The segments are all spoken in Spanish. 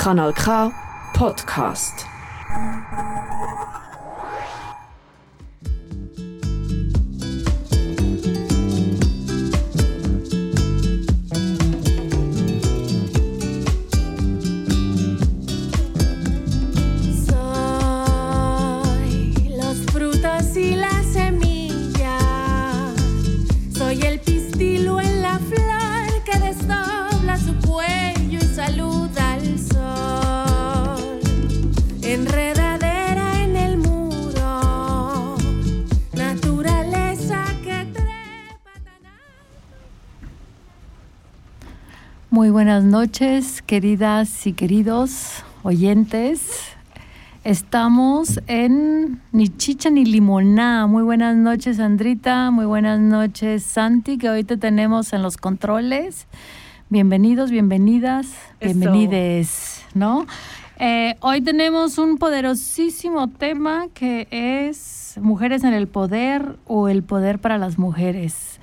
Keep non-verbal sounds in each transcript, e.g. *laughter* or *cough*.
Kanal K Podcast. Muy buenas noches, queridas y queridos oyentes. Estamos en Ni Chicha ni Limoná. Muy buenas noches, Sandrita. Muy buenas noches, Santi, que hoy te tenemos en los controles. Bienvenidos, bienvenidas, Eso. bienvenides, ¿no? Eh, hoy tenemos un poderosísimo tema que es mujeres en el poder o el poder para las mujeres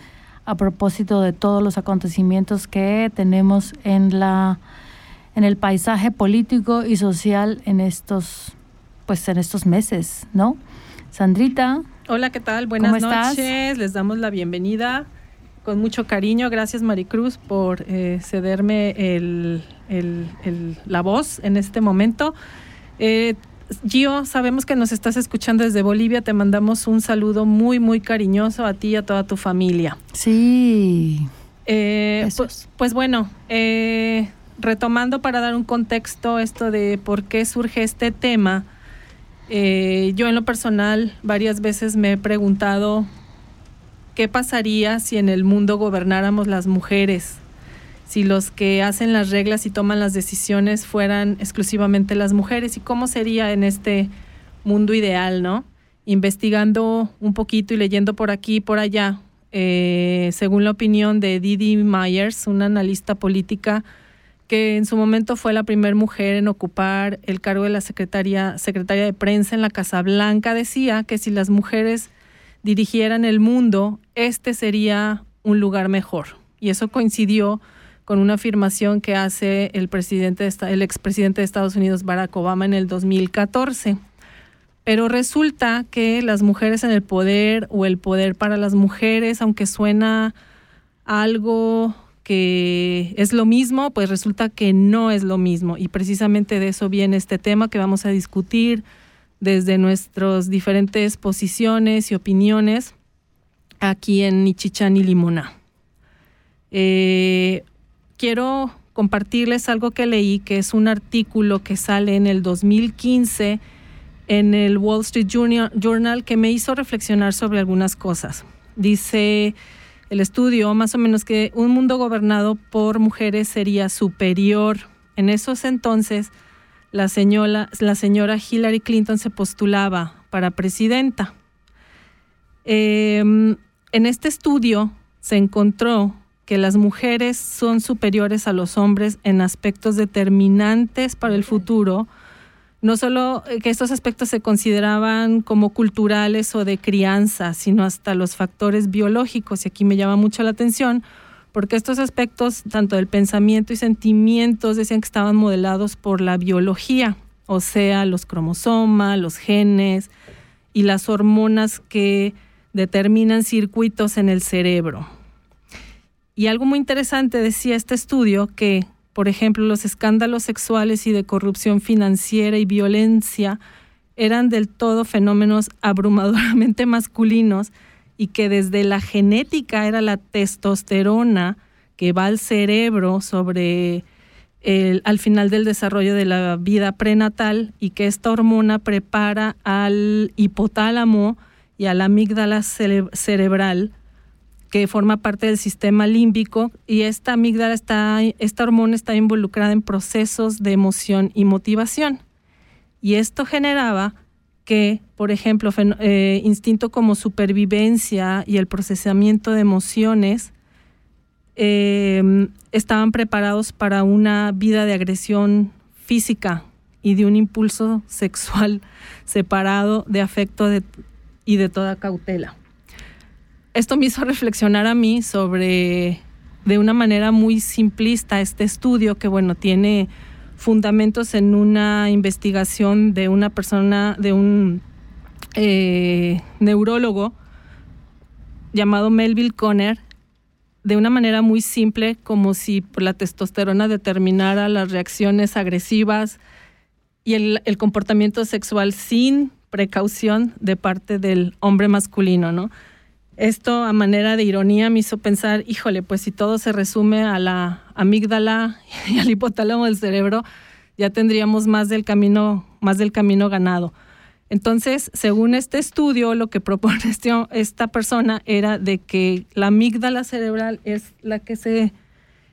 a propósito de todos los acontecimientos que tenemos en la en el paisaje político y social en estos pues en estos meses, ¿no? Sandrita, Hola, ¿qué tal? Buenas ¿Cómo estás? noches. Les damos la bienvenida con mucho cariño. Gracias, Maricruz, por eh, cederme el- el- el- la voz en este momento. Eh, Gio, sabemos que nos estás escuchando desde Bolivia. Te mandamos un saludo muy, muy cariñoso a ti y a toda tu familia. sí, Eh, pues, es. pues bueno, eh, retomando para dar un contexto esto de por qué surge este tema, eh, yo en lo personal varias veces me he preguntado qué pasaría si en el mundo gobernáramos las mujeres, si los que hacen las reglas y toman las decisiones fueran exclusivamente las mujeres y cómo sería en este mundo ideal, ¿no? Investigando un poquito y leyendo por aquí y por allá, eh, según la opinión de Didi Myers, una analista política que en su momento fue la primera mujer en ocupar el cargo de la secretaria, secretaria de prensa en la Casa Blanca, decía que si las mujeres dirigieran el mundo, este sería un lugar mejor. Y eso coincidió con una afirmación que hace el presidente el expresidente de Estados Unidos Barack Obama en el 2014. Pero resulta que las mujeres en el poder o el poder para las mujeres, aunque suena algo que es lo mismo, pues resulta que no es lo mismo. Y precisamente de eso viene este tema que vamos a discutir desde nuestras diferentes posiciones y opiniones aquí en Nichichán y Limona. Eh, quiero compartirles algo que leí, que es un artículo que sale en el 2015 en el Wall Street Journal, que me hizo reflexionar sobre algunas cosas. Dice el estudio más o menos que un mundo gobernado por mujeres sería superior. En esos entonces, la señora, la señora Hillary Clinton se postulaba para presidenta. Eh, en este estudio se encontró que las mujeres son superiores a los hombres en aspectos determinantes para el futuro, no solo eh, que estos aspectos se consideraban como culturales o de crianza, sino hasta los factores biológicos. Y aquí me llama mucho la atención, porque estos aspectos, tanto del pensamiento y sentimientos, decían que estaban modelados por la biología, o sea, los cromosomas, los genes y las hormonas que determinan circuitos en el cerebro. Y algo muy interesante decía este estudio que, por ejemplo, los escándalos sexuales y de corrupción financiera y violencia eran del todo fenómenos abrumadoramente *laughs* masculinos y que desde la genética era la testosterona que va al cerebro sobre el, al final del desarrollo de la vida prenatal y que esta hormona prepara al hipotálamo y a la amígdala cere- cerebral que forma parte del sistema límbico y esta amígdala está, esta hormona está involucrada en procesos de emoción y motivación. Y esto generaba que, por ejemplo, eh, instinto como supervivencia y el procesamiento de emociones eh, estaban preparados para una vida de agresión física y de un impulso sexual separado de afecto y de toda cautela. Esto me hizo reflexionar a mí sobre, de una manera muy simplista, este estudio que, bueno, tiene fundamentos en una investigación de una persona, de un eh, neurólogo llamado Melville Conner, de una manera muy simple, como si la testosterona determinara las reacciones agresivas y el, el comportamiento sexual sin precaución de parte del hombre masculino, ¿no? Esto a manera de ironía me hizo pensar, híjole, pues si todo se resume a la amígdala *laughs* y al hipotálamo del cerebro, ya tendríamos más del camino, más del camino ganado. Entonces, según este estudio, lo que *laughs* propone esta persona era de que la amígdala cerebral es la que se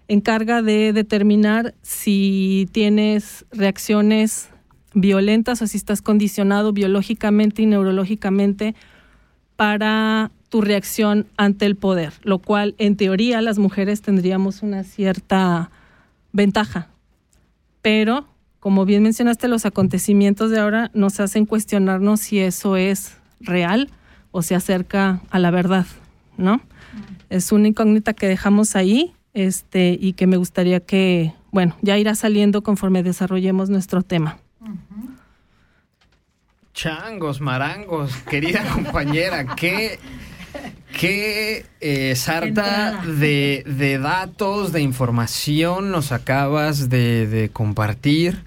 encarga de determinar si tienes reacciones violentas o si estás condicionado biológicamente y neurológicamente para tu reacción ante el poder, lo cual en teoría las mujeres tendríamos una cierta ventaja. Pero, como bien mencionaste, los acontecimientos de ahora nos hacen cuestionarnos si eso es real o se acerca a la verdad, ¿no? Es una incógnita que dejamos ahí este, y que me gustaría que, bueno, ya irá saliendo conforme desarrollemos nuestro tema. Changos, marangos, querida *laughs* compañera, qué, qué eh, sarta de, de, datos, de información nos acabas de, de compartir.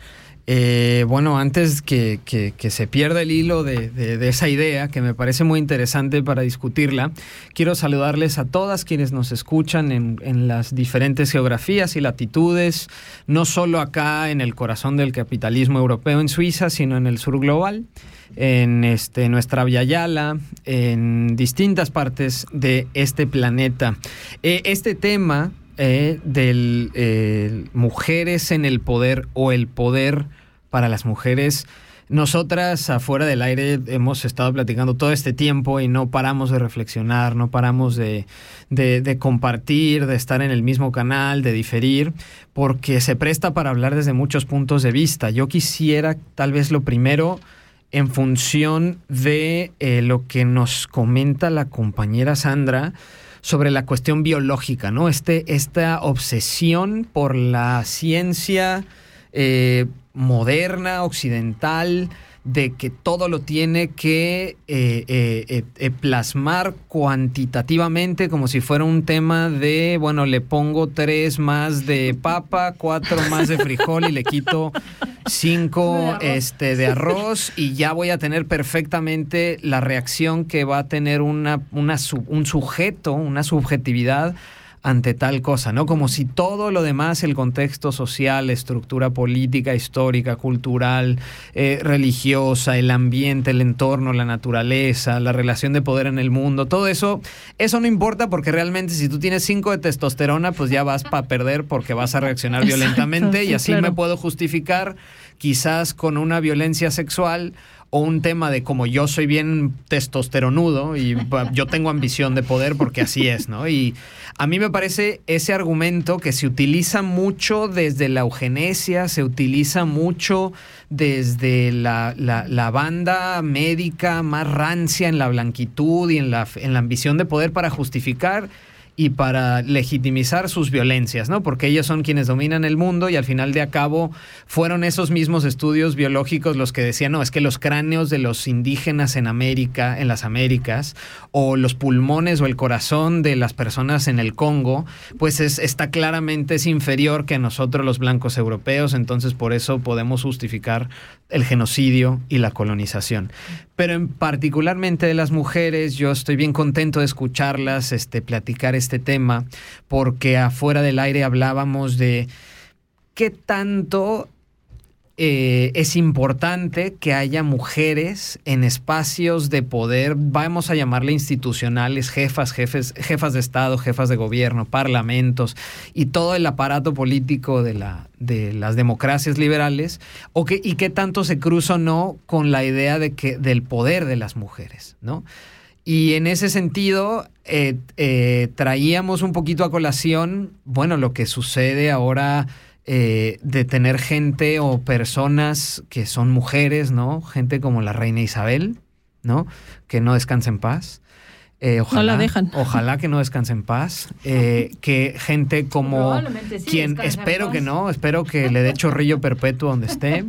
Eh, bueno, antes que, que, que, se pierda el hilo de, esa idea, que me parece muy interesante para discutirla, quiero saludarles a todas quienes nos escuchan en, las diferentes geografías y latitudes, no solo acá en el corazón del capitalismo europeo en Suiza, sino en el sur global, en este, nuestra Via en distintas partes de este planeta. Eh, este tema eh, del eh, mujeres en el poder o el poder para las mujeres. Nosotras afuera del aire hemos estado platicando todo este tiempo y no paramos de reflexionar, no paramos de, de, compartir, de estar en el mismo canal, de diferir, porque se presta para hablar desde muchos puntos de vista. Yo quisiera tal vez lo primero en función de eh, lo que nos comenta la compañera Sandra sobre la cuestión biológica, ¿no? Este, esta obsesión por la ciencia eh, moderna, occidental, de que todo lo tiene que eh, eh, eh, plasmar cuantitativamente como si fuera un tema de, bueno, le pongo tres más de papa, cuatro más de frijol y le quito cinco de este, de arroz y ya voy a tener perfectamente la reacción que va a tener una, una, un sujeto, una subjetividad ante tal cosa, ¿no? Como si todo lo demás, el contexto social, estructura política, histórica, cultural, eh, religiosa, el ambiente, el entorno, la naturaleza, la relación de poder en el mundo, todo eso, eso no importa porque realmente si tú tienes cinco de testosterona, pues ya vas para perder porque vas a reaccionar Exacto, violentamente sí, y así claro. me puedo justificar quizás con una violencia sexual o un tema de como yo soy bien testosteronudo y *laughs* yo tengo ambición de poder porque así es, ¿no? Y a mí me parece ese argumento que se utiliza mucho desde la eugenesia, se utiliza mucho desde la, la, la banda médica más rancia en la blanquitud y en la, en la ambición de poder para justificar y para legitimizar sus violencias, ¿no? Porque ellos son quienes dominan el mundo y al final de a cabo fueron esos mismos estudios biológicos los que decían, no, es que los cráneos de los indígenas en América, en las Américas, o los pulmones o el corazón de las personas en el Congo, pues es, está claramente es inferior que nosotros los blancos europeos, entonces por eso podemos justificar el genocidio y la colonización. Pero en particularmente de las mujeres, yo estoy bien contento de escucharlas este, platicar tema, porque afuera del aire hablábamos de qué tanto eh, es importante que haya mujeres en espacios de poder, vamos a llamarle institucionales, jefas, jefes, jefas de Estado, jefas de gobierno, parlamentos y todo el aparato político de, la, de las democracias liberales, o que, y qué tanto se cruza o no con la idea de que, del poder de las mujeres, ¿no? Y en ese sentido, eh, eh, traíamos un poquito a colación, bueno, lo que sucede ahora eh, de tener gente o personas que son mujeres, ¿no? Gente como la reina Isabel, ¿no? Que no descansa en paz. Eh, ojalá, la dejan. *laughs* Ojalá que no descanse en paz. eh, que gente como sí quien espero que no, espero que le dé chorrillo *laughs* perpetuo donde esté.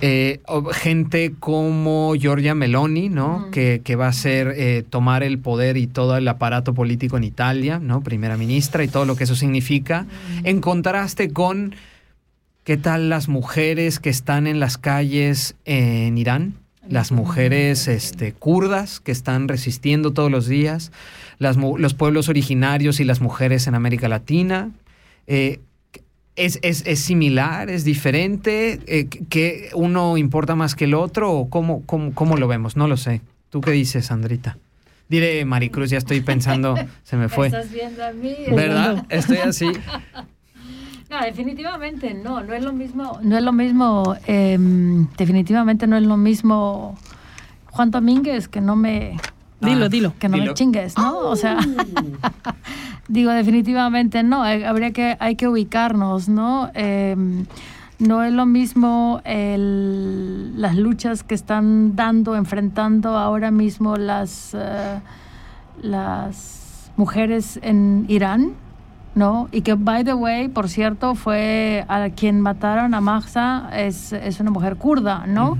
Eh, gente como Giorgia Meloni, ¿no? Que, que va a ser eh, tomar el poder y todo el aparato político en Italia, ¿no? Primera ministra y todo lo que eso significa. En contraste con qué tal las mujeres que están en las calles en Irán. Las mujeres este, kurdas que están resistiendo todos los días, las los pueblos originarios y las mujeres en América Latina. Eh, ¿es, es, es similar? ¿Es diferente? Eh, ¿Que uno importa más que el otro? ¿O cómo, cómo, cómo lo vemos? No lo sé. ¿Tú qué dices, Sandrita? Diré, Maricruz, ya estoy pensando, se me fue. *laughs* Estás viendo a mí. ¿Verdad? *laughs* Estoy así. No, definitivamente no, no es lo mismo, no es lo mismo, em, definitivamente no es lo mismo Juan Domínguez que no me, Dilo, Ah, dilo. que no Dilo. me chingues, ¿no? O sea, *laughs* digo definitivamente no, eh, habría que, hay que ubicarnos, ¿no? Em, no es lo mismo el- las luchas que están dando, enfrentando ahora mismo las, eh, las mujeres en Irán, ¿no? Y que, by the way, por cierto, fue a quien mataron a Mahsa, es, es una mujer kurda, ¿no?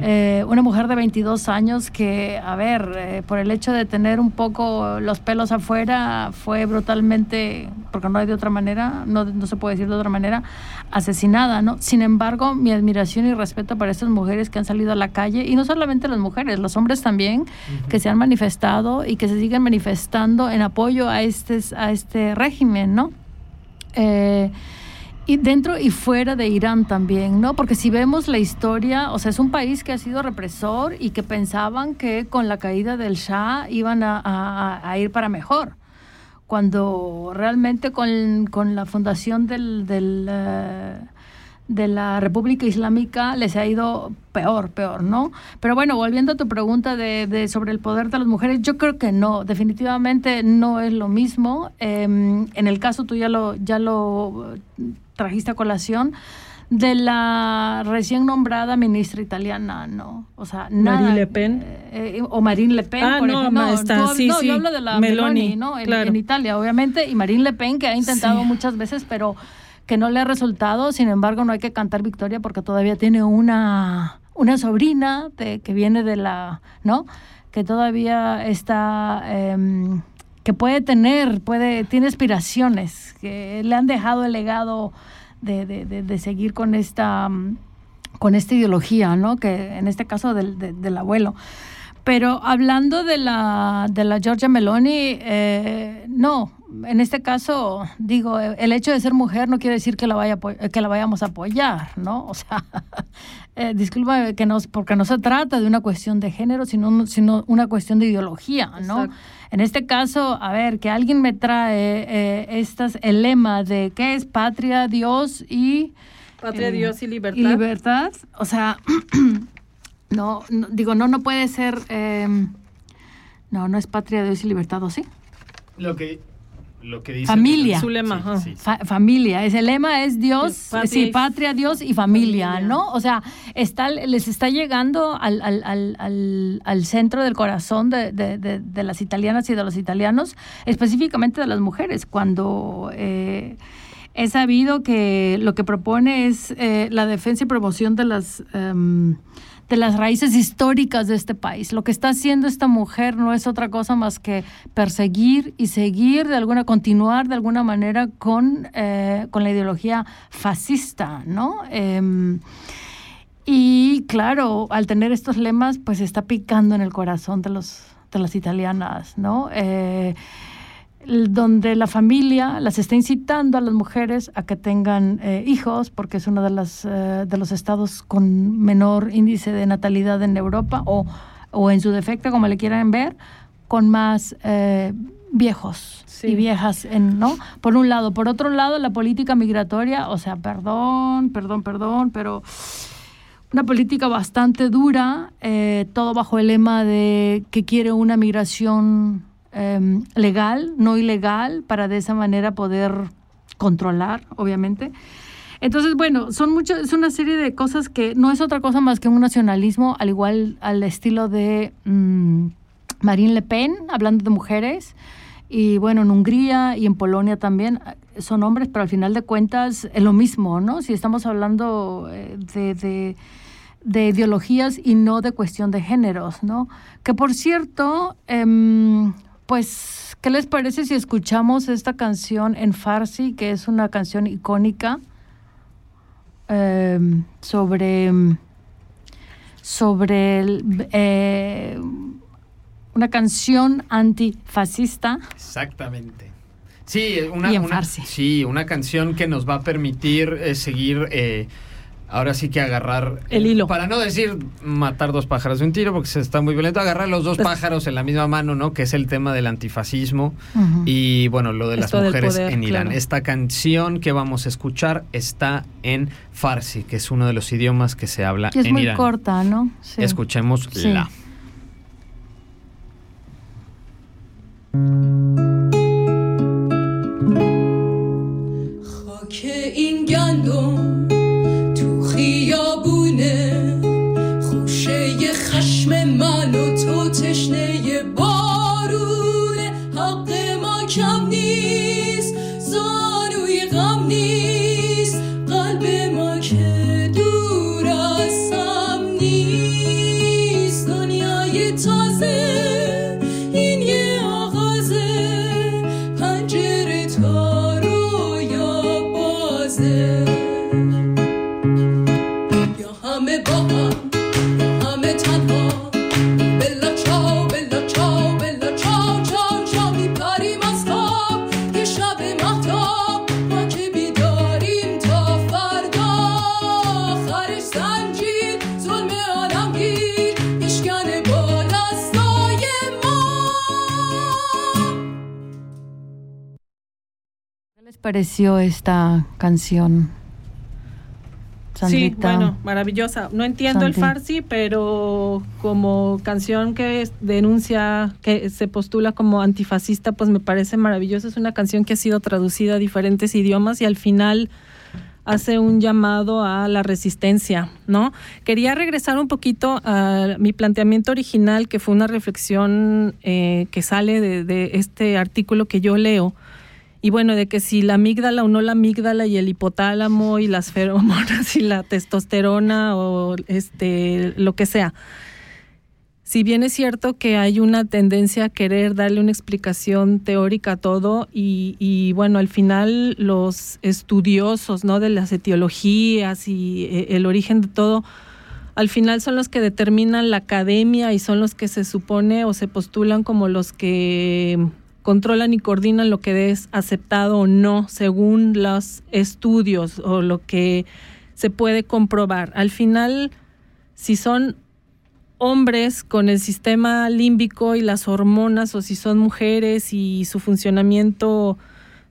Eh, una mujer de 22 años que, a ver, eh, por el hecho de tener un poco los pelos afuera, fue brutalmente, porque no hay de otra manera, no, no se puede decir de otra manera, asesinada, ¿no? Sin embargo, mi admiración y respeto para estas mujeres que han salido a la calle, y no solamente las mujeres, los hombres también, que se han manifestado y que se siguen manifestando en apoyo a este, a este régimen, ¿no? Eh, y dentro y fuera de Irán también, ¿no? Porque si vemos la historia, o sea, es un país que ha sido represor y que pensaban que con la caída del Shah iban a, a- ir para mejor. Cuando realmente con, con la fundación del, del, eh, de la República Islámica les ha ido peor, peor, ¿no? Pero bueno, volviendo a tu pregunta de, de sobre el poder de las mujeres, yo creo que no, definitivamente no es lo mismo. Eh, en el caso tú ya lo, ya lo trajiste a colación de la recién nombrada ministra italiana, ¿no? O sea, nada. Marine Le Pen. eh, o Marine Le Pen, Ah, por no, ejemplo. ma- está, hab- sí, no, sí, yo hablo de la Meloni, Meloni, ¿no? En, claro. en Italia, obviamente, y Marine Le Pen, que ha intentado Sí. muchas veces, pero que no le ha resultado. Sin embargo, no hay que cantar victoria porque todavía tiene una, una sobrina de, que viene de la, ¿no? Que todavía está, em, que puede tener, puede, tiene aspiraciones, que le han dejado el legado de, de- de- seguir con esta, con esta ideología, ¿no? Que en este caso del, de- del abuelo. Pero hablando de la, de la Giorgia Meloni, eh, no, en este caso, digo, el hecho de ser mujer no quiere decir que la, vaya, que la vayamos a apoyar, ¿no? O sea, *laughs* eh, disculpa, que no, porque no se trata de una cuestión de género, sino, sino una cuestión de ideología, ¿no? Exacto. En este caso, a ver, que alguien me trae eh, estas, el lema de qué es patria, Dios y... Patria, eh, Dios y libertad. Y libertad, o sea, *clears throat* no, no, digo, no, no puede ser, eh, no, no es patria, Dios y libertad, ¿o sí? Lo que, lo que dice. Familia. Su lema. Sí, sí, sí. Fa- familia, ese lema es Dios, Patria sí, patria, Dios y familia, familia. ¿no? O sea, está, les está llegando al, al, al, al, al centro del corazón de, de, de, de las italianas y de los italianos, específicamente de las mujeres, cuando eh, he sabido que lo que propone es eh, la defensa y promoción de las... em, de las raíces históricas de este país. Lo que está haciendo esta mujer no es otra cosa más que perseguir y seguir de alguna, continuar de alguna manera con, eh, con la ideología fascista, ¿no? Em, y claro, al tener estos lemas, pues está picando en el corazón de, los, de las italianas, ¿no? Eh, donde la familia las está incitando a las mujeres a que tengan eh, hijos, porque es uno de, las, eh, de los estados con menor índice de natalidad en Europa, o, o en su defecto, como le quieran ver, con más eh, viejos Sí. y viejas, en, ¿no? Por un lado. Por otro lado, la política migratoria, o sea, perdón, perdón, perdón, pero una política bastante dura, eh, todo bajo el lema de que quiere una migración eh, legal, no ilegal, para de esa manera poder controlar, obviamente. Entonces, bueno, son mucho, es una serie de cosas que no es otra cosa más que un nacionalismo, al igual al estilo de mm, Marine Le Pen, hablando de mujeres. Y bueno, en Hungría y en Polonia también eh, son hombres, pero al final de cuentas es lo mismo, ¿no? Si estamos hablando eh, de, de, de ideologías y no de cuestión de géneros, ¿no? Que por cierto, em, pues, ¿qué les parece si escuchamos esta canción en Farsi, que es una canción icónica em, sobre, sobre el, eh, una canción antifascista? Exactamente. Sí, una, Y en una- farsi. sí, una canción que nos va a permitir eh, seguir, eh, ahora sí que agarrar el hilo. Para no decir matar dos pájaros de un tiro, porque se está muy violento, agarrar los dos pájaros en la misma mano, ¿no? Que es el tema del antifascismo y bueno, lo de las mujeres en Irán. Esta canción que vamos a escuchar está en farsi, que es uno de los idiomas que se habla que es muy corta, ¿no? Sí. Escuchemos la. Pareció esta canción? Sí, bueno, maravillosa. No entiendo el farsi, pero como canción que denuncia, que se postula como antifascista, pues me parece maravillosa. Es una canción que ha sido traducida a diferentes idiomas y al final hace un llamado a la resistencia, ¿no? Quería regresar un poquito a mi planteamiento original, que fue una reflexión eh, que sale de, de este artículo que yo leo. Y bueno, de que si la amígdala o no la amígdala y el hipotálamo y las feromonas y la testosterona o este lo que sea. Si bien es cierto que hay una tendencia a querer darle una explicación teórica a todo y, y, bueno, al final los estudiosos ¿no? de las etiologías y eh, el origen de todo, al final son los que determinan la academia y son los que se supone o se postulan como los que controlan y coordinan lo que es aceptado o no según los estudios o lo que se puede comprobar. Al final, si son hombres con el sistema límbico y las hormonas o si son mujeres y su funcionamiento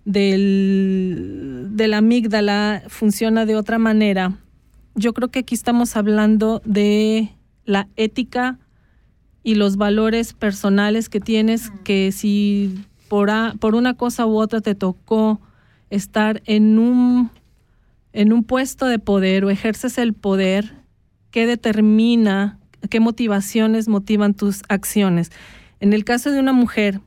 del, de la amígdala funciona de otra manera, yo creo que aquí estamos hablando de la ética y los valores personales que tienes, que si por, a- por una cosa u otra te tocó estar en un, en un puesto de poder o ejerces el poder, ¿qué determina, qué motivaciones motivan tus acciones? En el caso de una mujer,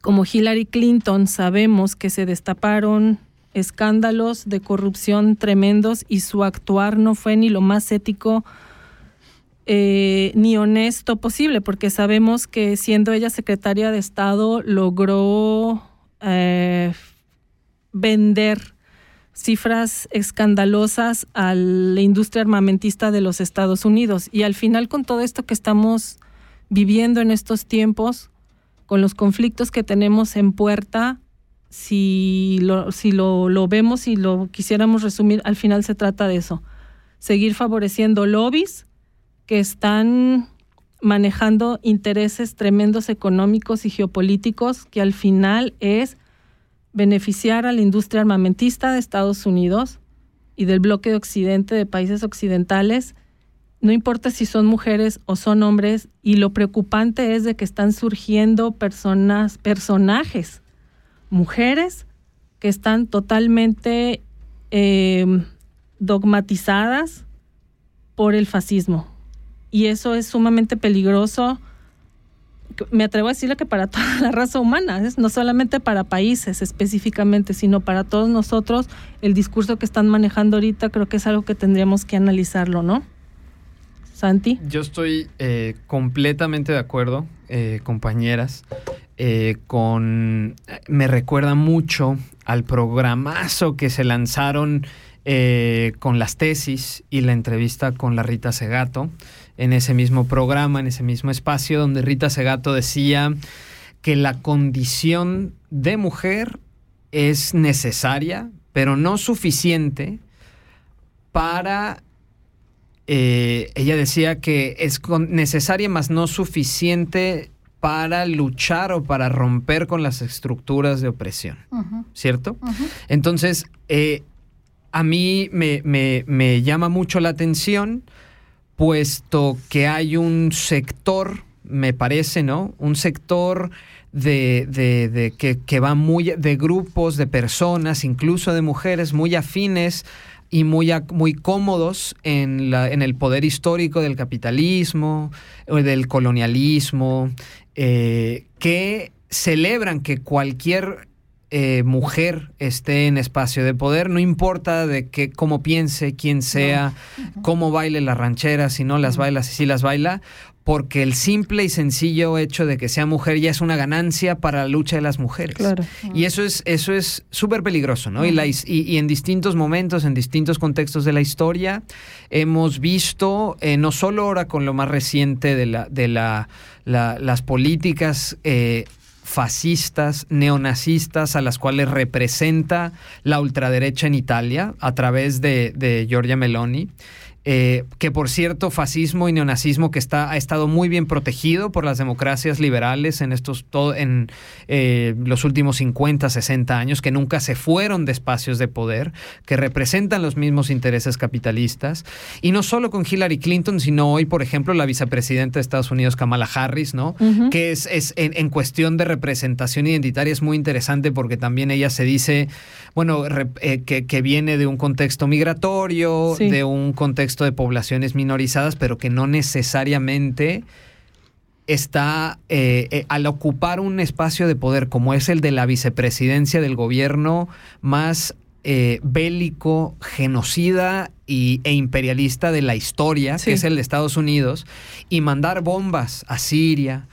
como Hillary Clinton, sabemos que se destaparon escándalos de corrupción tremendos y su actuar no fue ni lo más ético eh, ni honesto posible, porque sabemos que siendo ella secretaria de Estado logró eh, vender cifras escandalosas a la industria armamentista de los Estados Unidos. Y al final con todo esto que estamos viviendo en estos tiempos, con los conflictos que tenemos en puerta, si lo, si lo, lo vemos y lo quisiéramos resumir, al final se trata de eso. Seguir favoreciendo lobbies que están manejando intereses tremendos económicos y geopolíticos, que al final es beneficiar a la industria armamentista de Estados Unidos y del bloque de Occidente, de países occidentales, no importa si son mujeres o son hombres, y lo preocupante es de que están surgiendo personas, personajes, mujeres que están totalmente eh, dogmatizadas por el fascismo. Y eso es sumamente peligroso me atrevo a decirle que para *laughs* toda la raza humana, no solamente para países específicamente, sino para todos nosotros, el discurso que están manejando ahorita creo que es algo que tendríamos que analizarlo, ¿no? Santi. Yo estoy eh, completamente de acuerdo, eh, compañeras, eh, con... Me recuerda mucho al programazo que se lanzaron eh, con las tesis y la entrevista con la Rita Segato en ese mismo programa, en ese mismo espacio, donde Rita Segato decía que la condición de mujer es necesaria, pero no suficiente para... eh, ella decía que es necesaria, más no suficiente para luchar o para romper con las estructuras de opresión, ¿cierto? Entonces, eh, a mí me, me- me llama mucho la atención, puesto que hay un sector, me parece, ¿no? Un sector de, de- que, que va muy de grupos de personas, incluso de mujeres, muy afines y muy, muy cómodos en, en el poder histórico del capitalismo, o del colonialismo, eh, que celebran que cualquier eh, mujer esté en espacio de poder, no importa de qué, cómo piense, quién sea, cómo baile las rancheras, si no las baila, si sí las baila, porque el simple y sencillo hecho de que sea mujer ya es una ganancia para la lucha de las mujeres. Y eso es eso es súper peligroso, ¿no? y, la his- y, y en distintos momentos, en distintos contextos de la historia, hemos visto, eh, no solo ahora con lo más reciente de, la, de la, la- las políticas eh, fascistas, neonazistas, a las cuales representa la ultraderecha en Italia a través de, de Giorgia Meloni. Eh, que por cierto, fascismo y neonazismo que está, ha estado muy bien protegido por las democracias liberales en estos to- en eh, los últimos 50, 60 años, que nunca se fueron de espacios de poder, que representan los mismos intereses capitalistas. Y no solo con Hillary Clinton, sino hoy, por ejemplo, la vicepresidenta de Estados Unidos, Kamala Harris, ¿no? Que es, es en, en cuestión de representación identitaria es muy interesante porque también ella se dice, bueno, re- eh, que, que viene de un contexto migratorio, Sí. de un contexto de poblaciones minorizadas, pero que no necesariamente está eh, eh, al ocupar un espacio de poder como es el de la vicepresidencia del gobierno más eh, bélico, genocida y, e imperialista de la historia, Sí. que es el de Estados Unidos, y mandar bombas a Siria,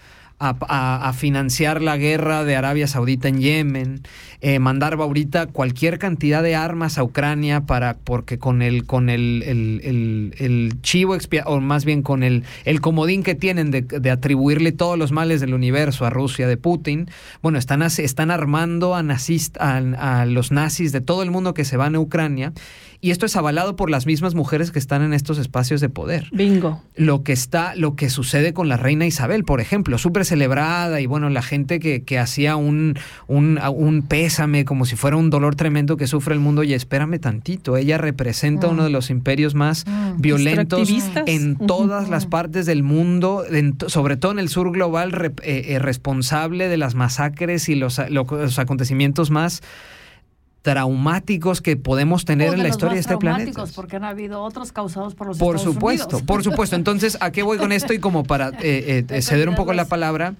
a, a- a financiar la guerra de Arabia Saudita en Yemen, eh, mandar ahorita cualquier cantidad de armas a Ucrania para, porque con el, con el, el- el- el chivo expia- o más bien con el, el comodín que tienen de, de atribuirle todos los males del universo a Rusia de Putin, bueno, están, están armando a, nazist- a, a los nazis de todo el mundo que se van a Ucrania, y esto es avalado por las mismas mujeres que están en estos espacios de poder Bingo. lo que está, lo que sucede con la reina Isabel, por ejemplo, súper celebrada y bueno, la gente que, que hacía un, un, un pésame como si fuera un dolor tremendo que sufre el mundo y espérame tantito, ella representa Mm. uno de los imperios más Mm. violentos en todas las partes del mundo, en sobre todo en el sur global, eh, eh, responsable de las masacres y los, lo- los acontecimientos más traumáticos que podemos tener en la historia de este planeta. Porque han habido otros causados por los Por Estados supuesto, Unidos. por supuesto. Entonces, ¿a qué voy con esto? Y como para eh, eh, *laughs* ceder un poco la palabra,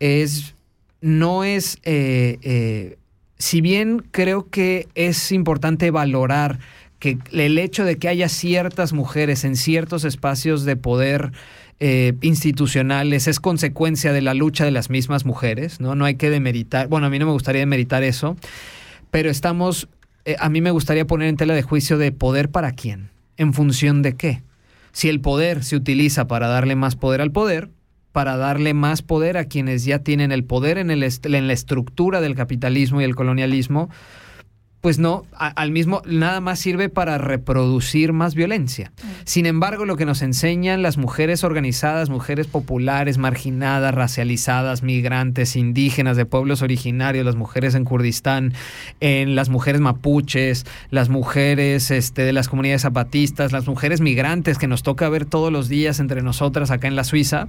es, no es, eh, eh, si bien creo que es importante valorar que el hecho de que haya ciertas mujeres en ciertos espacios de poder eh, institucionales es consecuencia de la lucha de las mismas mujeres, ¿no? No hay que demeritar, bueno, a mí no me gustaría demeritar eso, pero estamos, eh, a mí me gustaría poner en tela de juicio de poder para quién, en función de qué. Si el poder se utiliza para darle más poder al poder, para darle más poder a quienes ya tienen el poder en, el en la estructura del capitalismo y el colonialismo, pues no, a- al mismo, nada más sirve para reproducir más violencia. Sin embargo, lo que nos enseñan las mujeres organizadas, mujeres populares, marginadas, racializadas, migrantes, indígenas de pueblos originarios, las mujeres en Kurdistán, en las mujeres mapuches, las mujeres este, de las comunidades zapatistas, las mujeres migrantes que nos toca ver todos los días entre nosotras acá en la Suiza,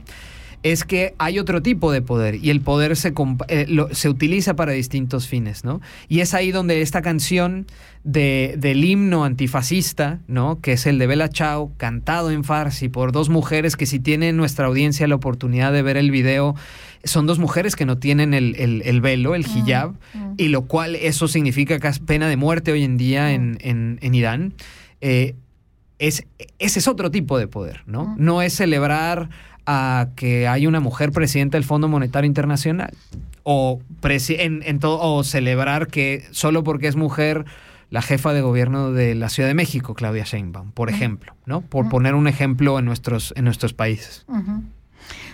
es que hay otro tipo de poder y el poder se, eh, lo- se utiliza para distintos fines, ¿no? Y es ahí donde esta canción de, del himno antifascista, ¿no? Que es el de Bella Ciao, cantado en farsi por dos mujeres que si tiene nuestra audiencia la oportunidad de ver el video, son dos mujeres que no tienen el, el- el velo, el hijab, y lo cual eso significa casi pena de muerte hoy en día en, en- en Irán. Eh, es, ese es otro tipo de poder, ¿no? No es celebrar a que hay una mujer presidenta del Fondo Monetario Internacional o, presi- en, o celebrar que solo porque es mujer la jefa de gobierno de la Ciudad de México, Claudia Sheinbaum, por ejemplo, ¿no? Por poner un ejemplo en nuestros, en nuestros países.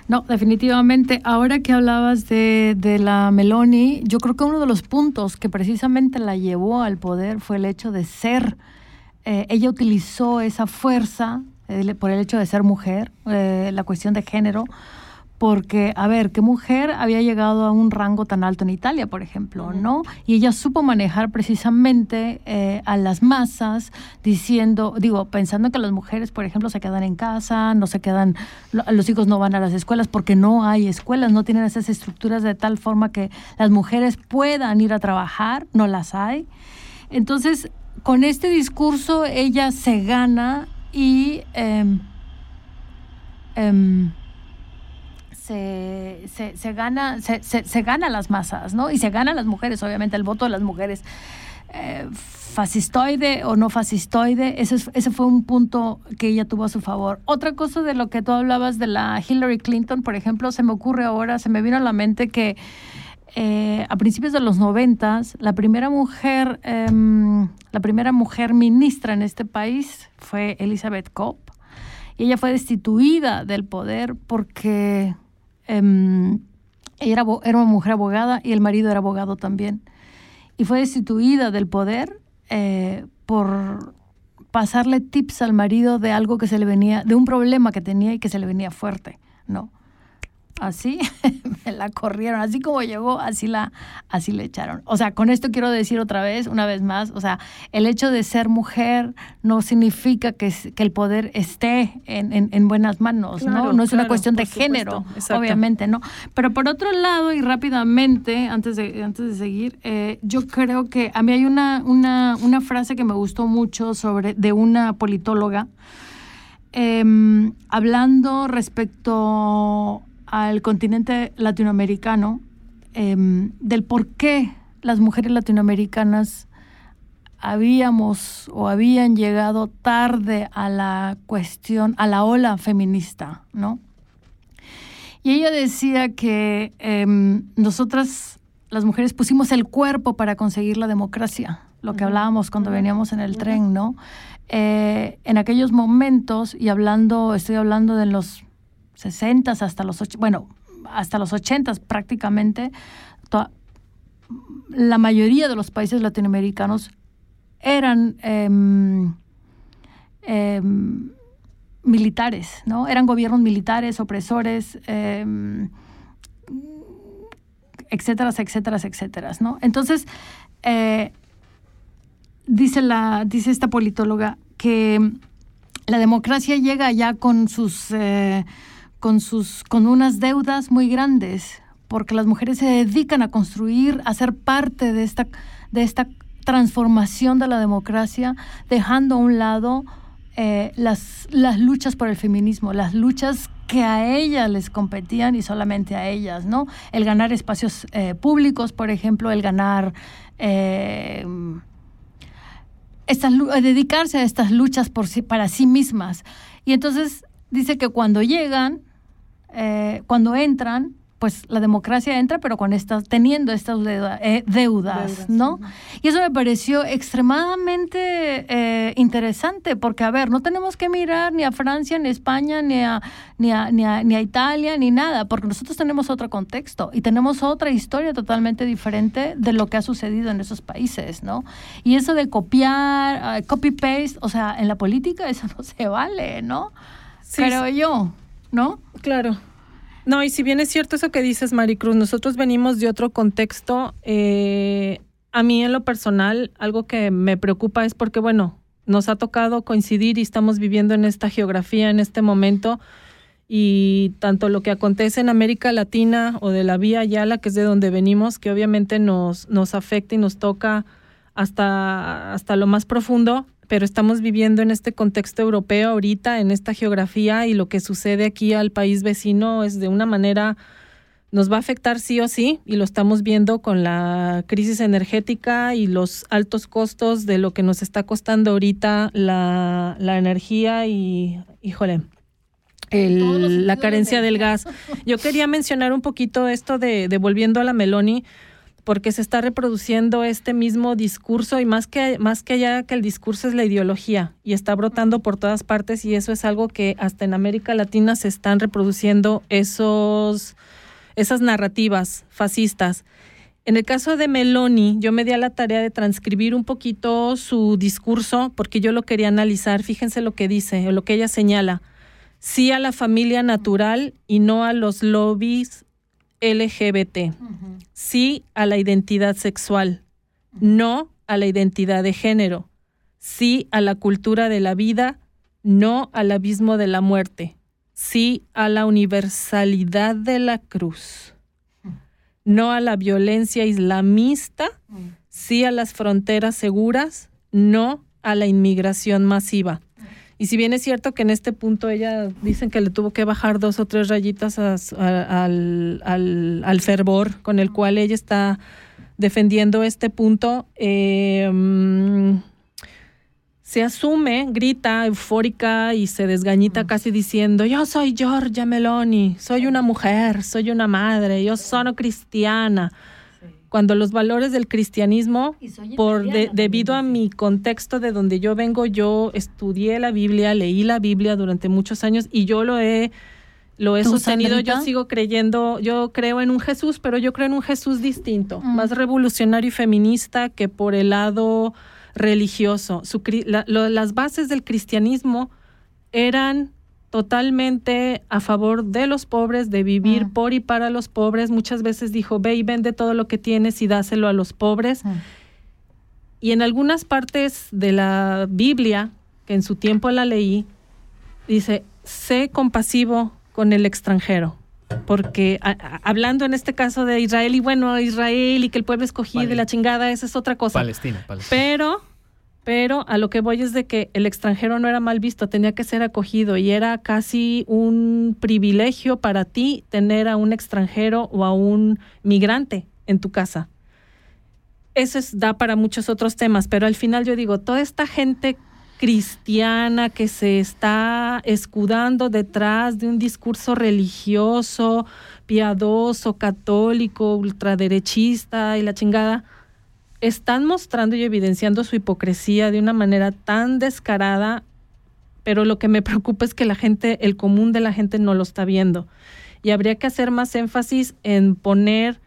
No, definitivamente. Ahora que hablabas de, de la Meloni, yo creo que uno de los puntos que precisamente la llevó al poder fue el hecho de ser. eh, ella utilizó esa fuerza eh, por el hecho de ser mujer, eh, la cuestión de género, porque, a ver, ¿qué mujer había llegado a un rango tan alto en Italia, por ejemplo, no? Y ella supo manejar precisamente eh, a las masas, diciendo, digo, pensando que las mujeres, por ejemplo, se quedan en casa, no se quedan, lo- los hijos no van a las escuelas porque no hay escuelas, no tienen esas estructuras de tal forma que las mujeres puedan ir a trabajar, no las hay. Entonces, con este discurso ella se gana y em, em, se, se, se gana se, se, gana las masas, ¿no? Y se ganan las mujeres, obviamente, el voto de las mujeres. Eh, fascistoide o no fascistoide, ese, es- ese fue un punto que ella tuvo a su favor. Otra cosa de lo que tú hablabas de la Hillary Clinton, por ejemplo, se me ocurre ahora, se me vino a la mente que eh, a principios de los noventas, la primera mujer, em, la primera mujer ministra en este país fue Elizabeth Cobb. Y ella fue destituida del poder porque em, era, era una mujer abogada y el marido era abogado también. Y fue destituida del poder eh, por pasarle tips al marido de algo que se le venía, de un problema que tenía y que se le venía fuerte, ¿no? Así *laughs* me la corrieron, así como llegó, así la, así le echaron. O sea, con esto quiero decir otra vez, una vez más, o sea, el hecho de ser mujer no significa que, que el poder esté en, en- en buenas manos, ¿no? Claro, No es una cuestión de supuesto, género, obviamente, ¿no? Pero por otro lado, y rápidamente, antes de, antes de seguir, eh, yo creo que a mí hay una, una, una frase que me gustó mucho sobre, de una politóloga, em, hablando respecto al continente latinoamericano, em, del por qué las mujeres latinoamericanas habíamos o habían llegado tarde a la cuestión, a la ola feminista, ¿no? Y ella decía que em, nosotras, las mujeres, pusimos el cuerpo para conseguir la democracia, lo que hablábamos cuando veníamos en el tren, ¿no? Eh, en aquellos momentos, y hablando, estoy hablando de los 60 hasta los, bueno, hasta los 80 prácticamente, la mayoría de los países latinoamericanos eran em, em, militares, ¿no? Eran gobiernos militares, opresores, em, etcétera, etcétera, etcétera, ¿no? Entonces, eh, dice, la, dice esta politóloga que la democracia llega ya con sus, eh, con sus, con unas deudas muy grandes, porque las mujeres se dedican a construir, a ser parte de esta, de esta transformación de la democracia, dejando a un lado eh, las, las luchas por el feminismo, las luchas que a ellas les competían y solamente a ellas, ¿no? El ganar espacios eh, públicos, por ejemplo, el ganar eh, estas, dedicarse a estas luchas por sí, para sí mismas. Y entonces dice que cuando llegan, eh, cuando entran, pues la democracia entra, pero con estas, teniendo estas deuda- eh, deudas, Deudas, ¿no? Y eso me pareció extremadamente eh, interesante, porque, a ver, no tenemos que mirar ni a Francia, ni a España, ni a, ni, a, ni, a, ni a Italia, ni nada, porque nosotros tenemos otro contexto y tenemos otra historia totalmente diferente de lo que ha sucedido en esos países, ¿no? Y eso de copiar, eh, copy-paste, o sea, en la política *laughs* eso no se vale, ¿no? Sí, Creo yo, ¿no? Claro. No, y si bien es cierto eso que dices, Maricruz, nosotros venimos de otro contexto. eh, a mí en lo personal, algo que me preocupa es porque, bueno, nos ha tocado coincidir y estamos viviendo en esta geografía en este momento. y tanto lo que acontece en América Latina o de la Vía Yala, que es de donde venimos, que obviamente nos, nos afecta y nos toca hasta, hasta lo más profundo, pero estamos viviendo en este contexto europeo ahorita, en esta geografía, y lo que sucede aquí al país vecino es de una manera, nos va a afectar sí o sí, y lo estamos viendo con la crisis energética y los altos costos de lo que nos está costando ahorita la, la energía y, híjole, el, la carencia del gas. Yo quería mencionar un poquito esto de, de volviendo a la Meloni, porque se está reproduciendo este mismo discurso y más que, más que allá que el discurso es la ideología y está brotando por todas partes y eso es algo que hasta en América Latina se están reproduciendo esos, esas narrativas fascistas. En el caso de Meloni, yo me di a la tarea de transcribir un poquito su discurso porque yo lo quería analizar. Fíjense lo que dice lo que ella señala sí a la familia natural y no a los lobbies LGBT, sí a la identidad sexual, no a la identidad de género, sí a la cultura de la vida, no al abismo de la muerte, sí a la universalidad de la cruz, no a la violencia islamista, sí a las fronteras seguras, no a la inmigración masiva. Y si bien es cierto que en este punto ella dicen que le tuvo que bajar dos o tres rayitas a- a- al, al- al fervor con el cual ella está defendiendo este punto, eh, mm, se asume, grita eufórica y se desgañita casi diciendo, yo soy Giorgia Meloni, soy una mujer, soy una madre, yo soy cristiana. Cuando los valores del cristianismo por de- debido a mi contexto de donde yo vengo, yo estudié la Biblia, leí la Biblia durante muchos años y yo lo he lo he ¿Tú, sostenido, Sandrita? yo sigo creyendo, yo creo en un Jesús, pero yo creo en un Jesús distinto, más revolucionario y feminista que por el lado religioso. Su la- lo- las bases del cristianismo eran totalmente a favor de los pobres, de vivir Mm. por y para los pobres. Muchas veces dijo, ve y vende todo lo que tienes y dáselo a los pobres. Mm. Y en algunas partes de la Biblia, que en su tiempo la leí, dice, sé compasivo con el extranjero. Porque a- a- hablando en este caso de Israel, y bueno, Israel y que el pueblo escogido y Vale. la chingada, esa es otra cosa. Palestina, Palestina. Pero, pero a lo que voy es de que el extranjero no era mal visto, tenía que ser acogido y era casi un privilegio para ti tener a un extranjero o a un migrante en tu casa. Eso es, da para muchos otros temas, pero al final yo digo, toda esta gente cristiana que se está escudando detrás de un discurso religioso, piadoso, católico, ultraderechista y la chingada, están mostrando y evidenciando su hipocresía de una manera tan descarada, pero lo que me preocupa es que la gente, el común de la gente no lo está viendo. Y habría que hacer más énfasis en poner,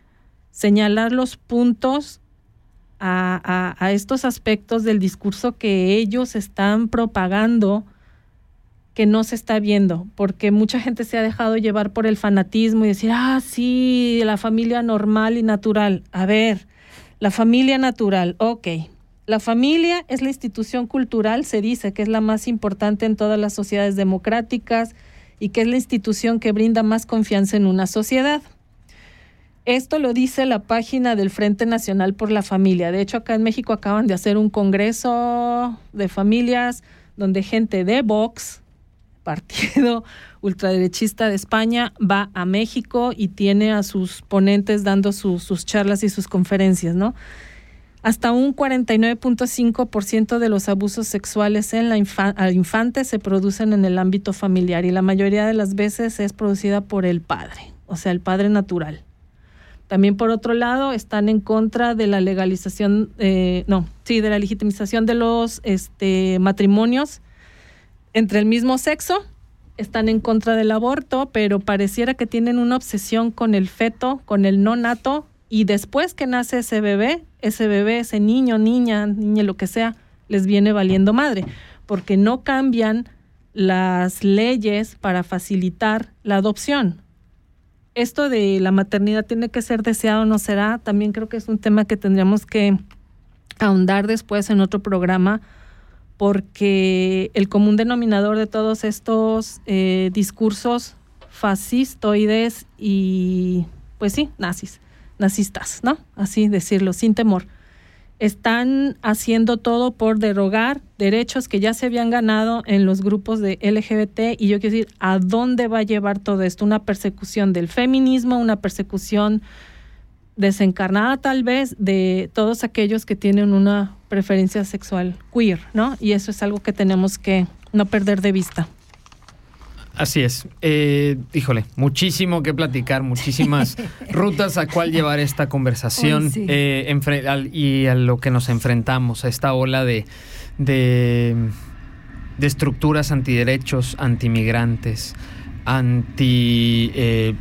señalar los puntos a, a- estos aspectos del discurso que ellos están propagando que no se está viendo, porque mucha gente se ha dejado llevar por el fanatismo y decir, ah, sí, la familia normal y natural. A ver, la familia natural, ok. La familia es la institución cultural, se dice que es la más importante en todas las sociedades democráticas y que es la institución que brinda más confianza en una sociedad. Esto lo dice la página del Frente Nacional por la Familia. De hecho, acá en México acaban de hacer un congreso de familias donde gente de Vox, partido ultraderechista de España, va a México y tiene a sus ponentes dando sus, charlas y sus conferencias, ¿no? Hasta un 49.5% de los abusos sexuales en la al infante se producen en el ámbito familiar y la mayoría de las veces es producida por el padre, o sea, el padre natural. También por otro lado están en contra de la legalización, eh, no, sí, de la legitimización de los este, matrimonios entre el mismo sexo. Están en contra del aborto, pero pareciera que tienen una obsesión con el feto, con el no nato, y después que nace ese bebé, ese bebé, ese niño, niña, niña, lo que sea, les viene valiendo madre, porque no cambian las leyes para facilitar la adopción esto de la maternidad tiene que ser deseado o no será, también creo que es un tema que tendríamos que ahondar después en otro programa, porque el común denominador de todos estos eh, discursos fascistoides y, pues sí, nazis, nazistas, ¿no? Así decirlo, sin temor. Están haciendo todo por derogar derechos que ya se habían ganado en los grupos de LGBT y yo quiero decir, ¿a dónde va a llevar todo esto? Una persecución del feminismo, una persecución desencarnada tal vez de todos aquellos que tienen una preferencia sexual queer, ¿no? Y eso es algo que tenemos que no perder de vista. Así es. Eh, híjole, muchísimo que platicar, muchísimas *laughs* rutas a cuál llevar esta conversación sí. eh, al- y a lo que nos enfrentamos, a esta ola de, de, de estructuras antiderechos, antimigrantes, anti... eh,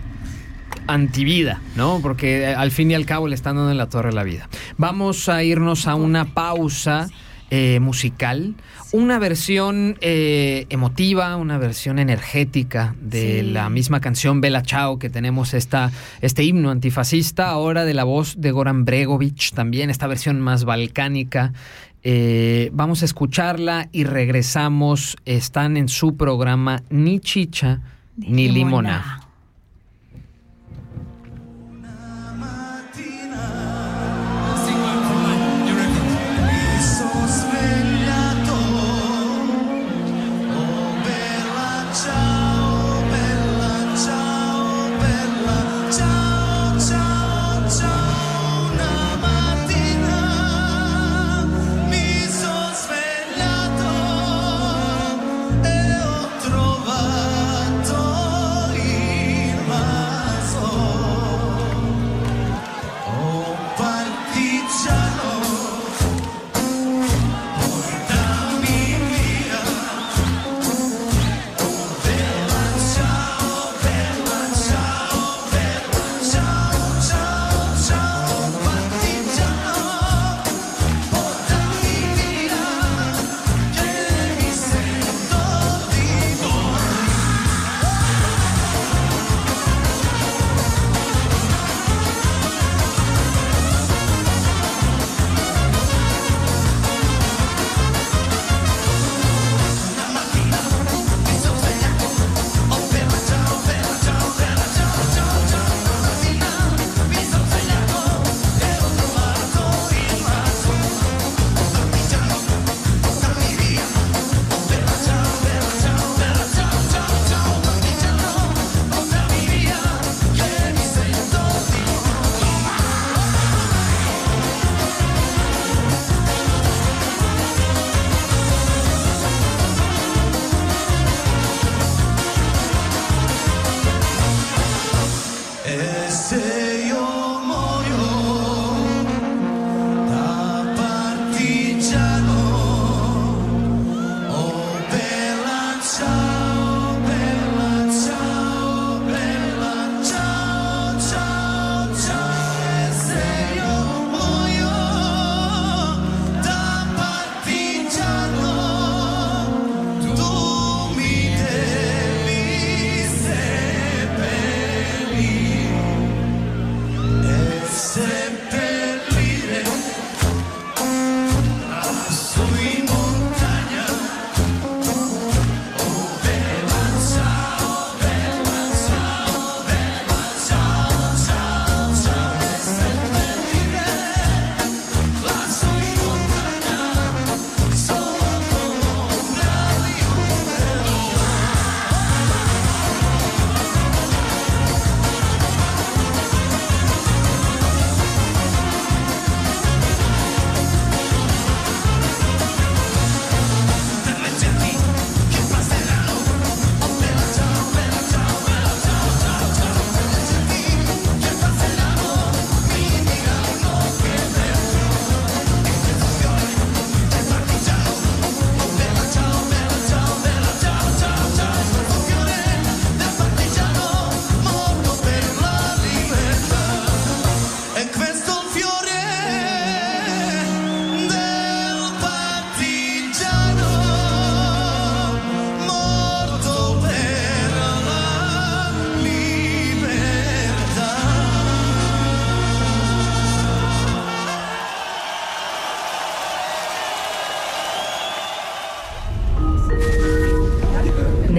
antivida, ¿no? Porque eh, al fin y al cabo le están dando en la torre la vida. Vamos a irnos a una pausa eh, musical, una versión eh, emotiva, una versión energética de Sí. la misma canción Bella Chao que tenemos esta, este himno antifascista, ahora de la voz de Goran Bregovic, también esta versión más balcánica. Eh, vamos a escucharla y regresamos. Están en su programa Ni Chicha ni Limona. E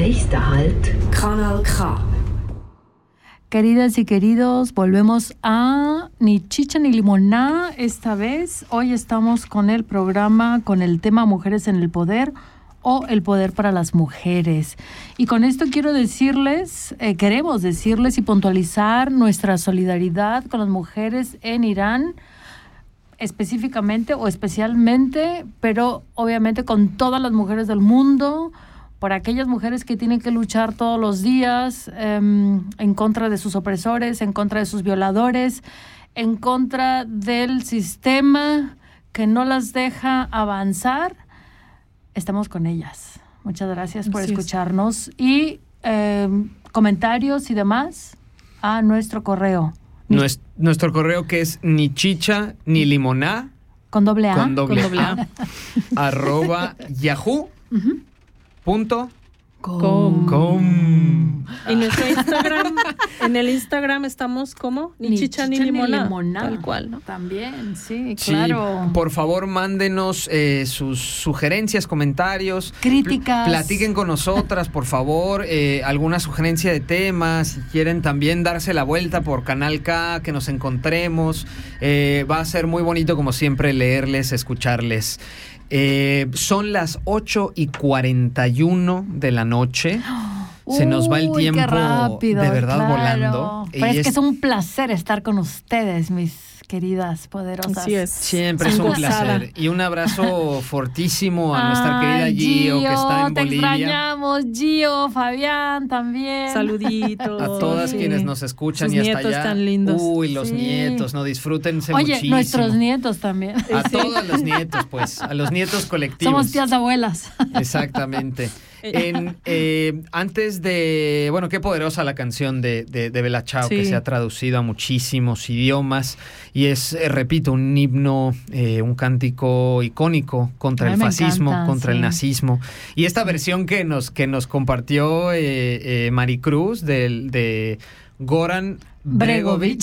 Nächster Halt. Kanal K. Queridas y queridos, volvemos a Ni Chicha ni Limoná esta vez. Hoy estamos con el programa con el tema Mujeres en el Poder o el poder para las mujeres. Y con esto quiero decirles, eh, queremos decirles y puntualizar nuestra solidaridad con las mujeres en Irán, específicamente o especialmente, pero obviamente con todas las mujeres del mundo, por aquellas mujeres que tienen que luchar todos los días em, en contra de sus opresores, en contra de sus violadores, en contra del sistema que no las deja avanzar, estamos con ellas. Muchas gracias por Así es. escucharnos y em, comentarios y demás a nuestro correo Nues- nuestro correo que es ni chicha ni limoná con doble A. con doble, doble A, A. *laughs* arroba yahoo punto Com. com. Y nuestro Instagram, en el Instagram estamos como ni, chicha, ni limona. Tal cual, ¿no? También, sí, Sí, claro. por favor, mándenos eh, sus sugerencias, comentarios. Críticas. Pl- Platiquen con nosotras, por favor. eh, alguna sugerencia de temas. Si quieren también darse la vuelta por Canal K, que nos encontremos. eh, va a ser muy bonito, como siempre, leerles, escucharles. Eh, son las 8 y 41 de la noche. *gasps* Se nos va el Uy, tiempo rápido, de verdad claro. volando. Pero Y es, que es- es un placer estar con ustedes, mis queridas poderosas. Así es. Siempre es un gozada. placer. Y un abrazo *laughs* fortísimo a nuestra querida Gio, que está en te Bolivia. extrañamos, Gio, Fabián también. Saluditos. A todas Sí. quienes nos escuchan Sus y hasta nietos allá. tan lindos. Uy, los Sí. nietos, no disfrútense Oye, muchísimo. nuestros nietos también. A todos los nietos, pues, a los nietos colectivos. Somos tías abuelas. Exactamente. *laughs* En, eh, antes de, bueno, qué poderosa la canción de, de, de Bella Ciao, que se ha traducido a muchísimos idiomas y es, eh, repito, un himno, eh, un cántico icónico contra Ay, el fascismo, encanta, contra el nazismo. Y esta versión que nos, que nos compartió Maricruz del, de Goran Bregovic.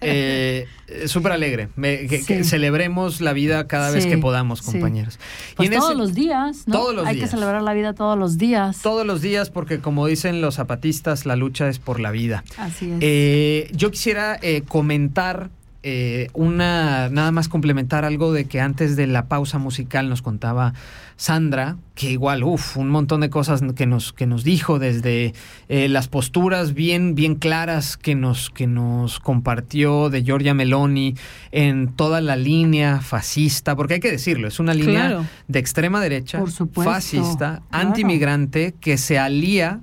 Eh, eh, súper alegre. Me- que, celebremos la vida cada vez que podamos, compañeros. Y Pues en todos ese- los días, ¿no? todos los Hay que celebrar la vida todos los días. todos los días, porque como dicen los zapatistas, la lucha es por la vida. Así es. Eh, yo quisiera eh, comentar eh, una, nada más complementar algo de que antes de la pausa musical nos contaba Sandra, que igual, uff, un montón de cosas que nos, que nos dijo desde eh, las posturas bien, bien claras que nos, que nos compartió de Giorgia Meloni en toda la línea fascista, porque hay que decirlo, es una línea Claro. de extrema derecha, Por supuesto, fascista, claro. antimigrante, que se alía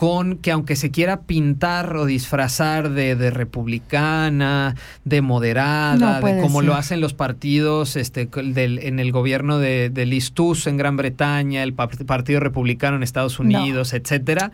con que aunque se quiera pintar o disfrazar de, de republicana, de moderada, No de como ser. lo hacen los partidos este, del- en el gobierno de, de Liz Truss en Gran Bretaña, el pa- Partido Republicano en Estados Unidos, etcétera.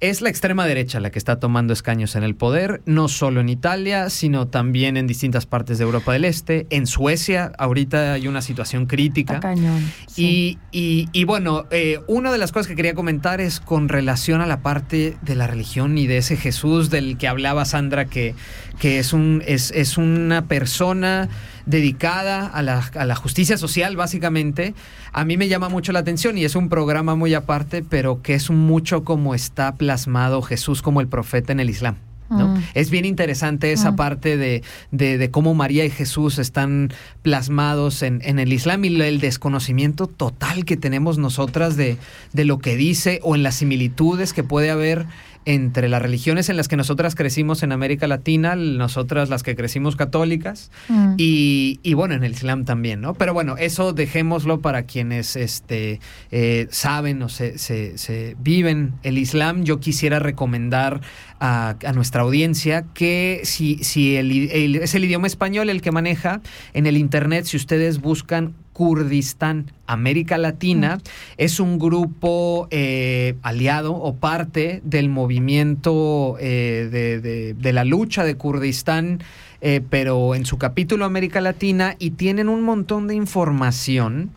Es la extrema derecha la que está tomando escaños en el poder, no solo en Italia, sino también en distintas partes de Europa del Este. En Suecia, ahorita hay una situación crítica. Cañón. sí. Y, y- y bueno, eh, una de las cosas que quería comentar es con relación a la parte de la religión y de ese Jesús del que hablaba Sandra, que, que es, un, es, es una persona dedicada a la, a la justicia social, básicamente. A mí me llama mucho la atención y es un programa muy aparte, pero que es mucho como está plasmado Jesús como el profeta en el Islam. ¿no? Mm. Es bien interesante esa Mm. parte de, de- de cómo María y Jesús están plasmados en, en el Islam y el desconocimiento total que tenemos nosotras de, de lo que dice o en las similitudes que puede haber entre las religiones en las que nosotras crecimos en América Latina, nosotras las que crecimos católicas, Mm. y, y bueno, en el Islam también, ¿no? Pero bueno, eso dejémoslo para quienes este, eh, saben o se, se- se viven el Islam. Yo quisiera recomendar a, a nuestra audiencia que si, si el el- es el idioma español el que maneja, en el Internet, si ustedes buscan Kurdistán, América Latina, es un grupo eh, aliado o parte del movimiento eh, de, de- de la lucha de Kurdistán, eh, pero en su capítulo América Latina, y tienen un montón de información,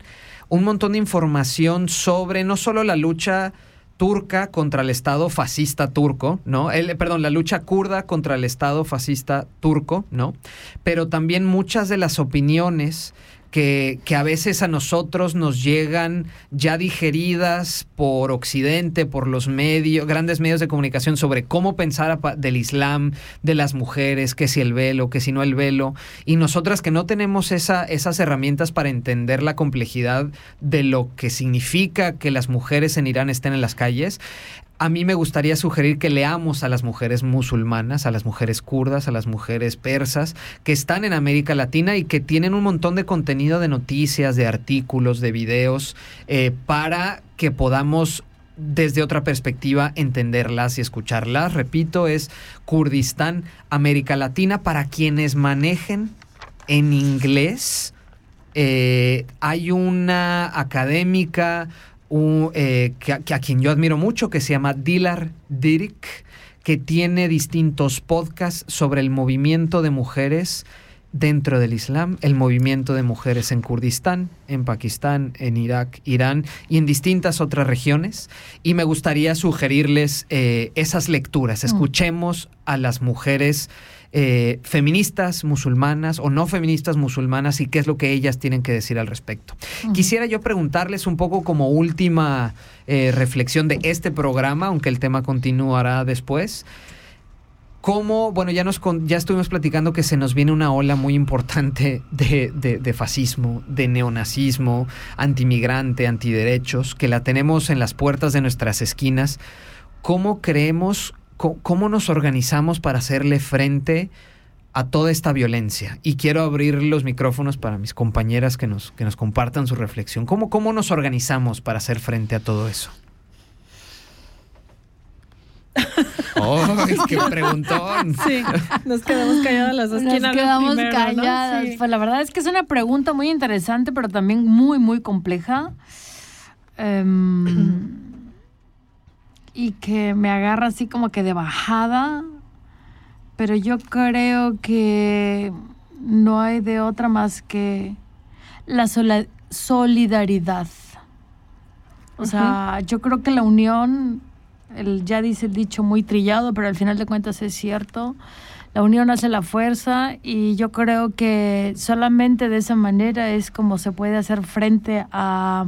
un montón de información sobre no solo la lucha turca contra el Estado fascista turco, ¿no? El, perdón, la lucha kurda contra el Estado fascista turco, ¿no? Pero también muchas de las opiniones que, que a veces a nosotros nos llegan ya digeridas por Occidente, por los medios, grandes medios de comunicación sobre cómo pensar del Islam, de las mujeres, que si el velo, que si no el velo, y nosotras que no tenemos esa, esas herramientas para entender la complejidad de lo que significa que las mujeres en Irán estén en las calles, a mí me gustaría sugerir que leamos a las mujeres musulmanas, a las mujeres kurdas, a las mujeres persas, que están en América Latina y que tienen un montón de contenido de noticias, de artículos, de videos, eh, para que podamos desde otra perspectiva entenderlas y escucharlas. Repito, es Kurdistán, América Latina, para quienes manejen en inglés. eh, hay una académica un, eh, que, a- que a quien yo admiro mucho, que se llama Dilar Dirik, que tiene distintos podcasts sobre el movimiento de mujeres dentro del Islam, el movimiento de mujeres en Kurdistán, en Pakistán, en Irak, Irán y en distintas otras regiones. Y me gustaría sugerirles eh, esas lecturas. Escuchemos a las mujeres eh, feministas musulmanas o no feministas musulmanas y qué es lo que ellas tienen que decir al respecto. Quisiera yo preguntarles un poco como última eh, reflexión de este programa, aunque el tema continuará después. ¿Cómo, bueno, ya, nos, ya estuvimos platicando que se nos viene una ola muy importante de, de- de fascismo, de neonazismo, antimigrante, antiderechos, que la tenemos en las puertas de nuestras esquinas. ¿Cómo creemos, cómo nos organizamos para hacerle frente a toda esta violencia? Y quiero abrir los micrófonos para mis compañeras que nos, que nos compartan su reflexión. ¿Cómo, ¿Cómo nos organizamos para hacer frente a todo eso? ¡Oh, qué preguntón! *laughs* Sí, nos quedamos calladas las dos. Nos ¿Quién habla quedamos primero, no? calladas. Sí. Pues la verdad es que es una pregunta muy interesante, pero también muy, muy compleja. Em, *clears throat* y que me agarra así como que de bajada. Pero yo creo que no hay de otra más que la sola- solidaridad. O sea, yo creo que la unión, el, ya dice el dicho muy trillado, pero al final de cuentas es cierto. La unión hace la fuerza y yo creo que solamente de esa manera es como se puede hacer frente a,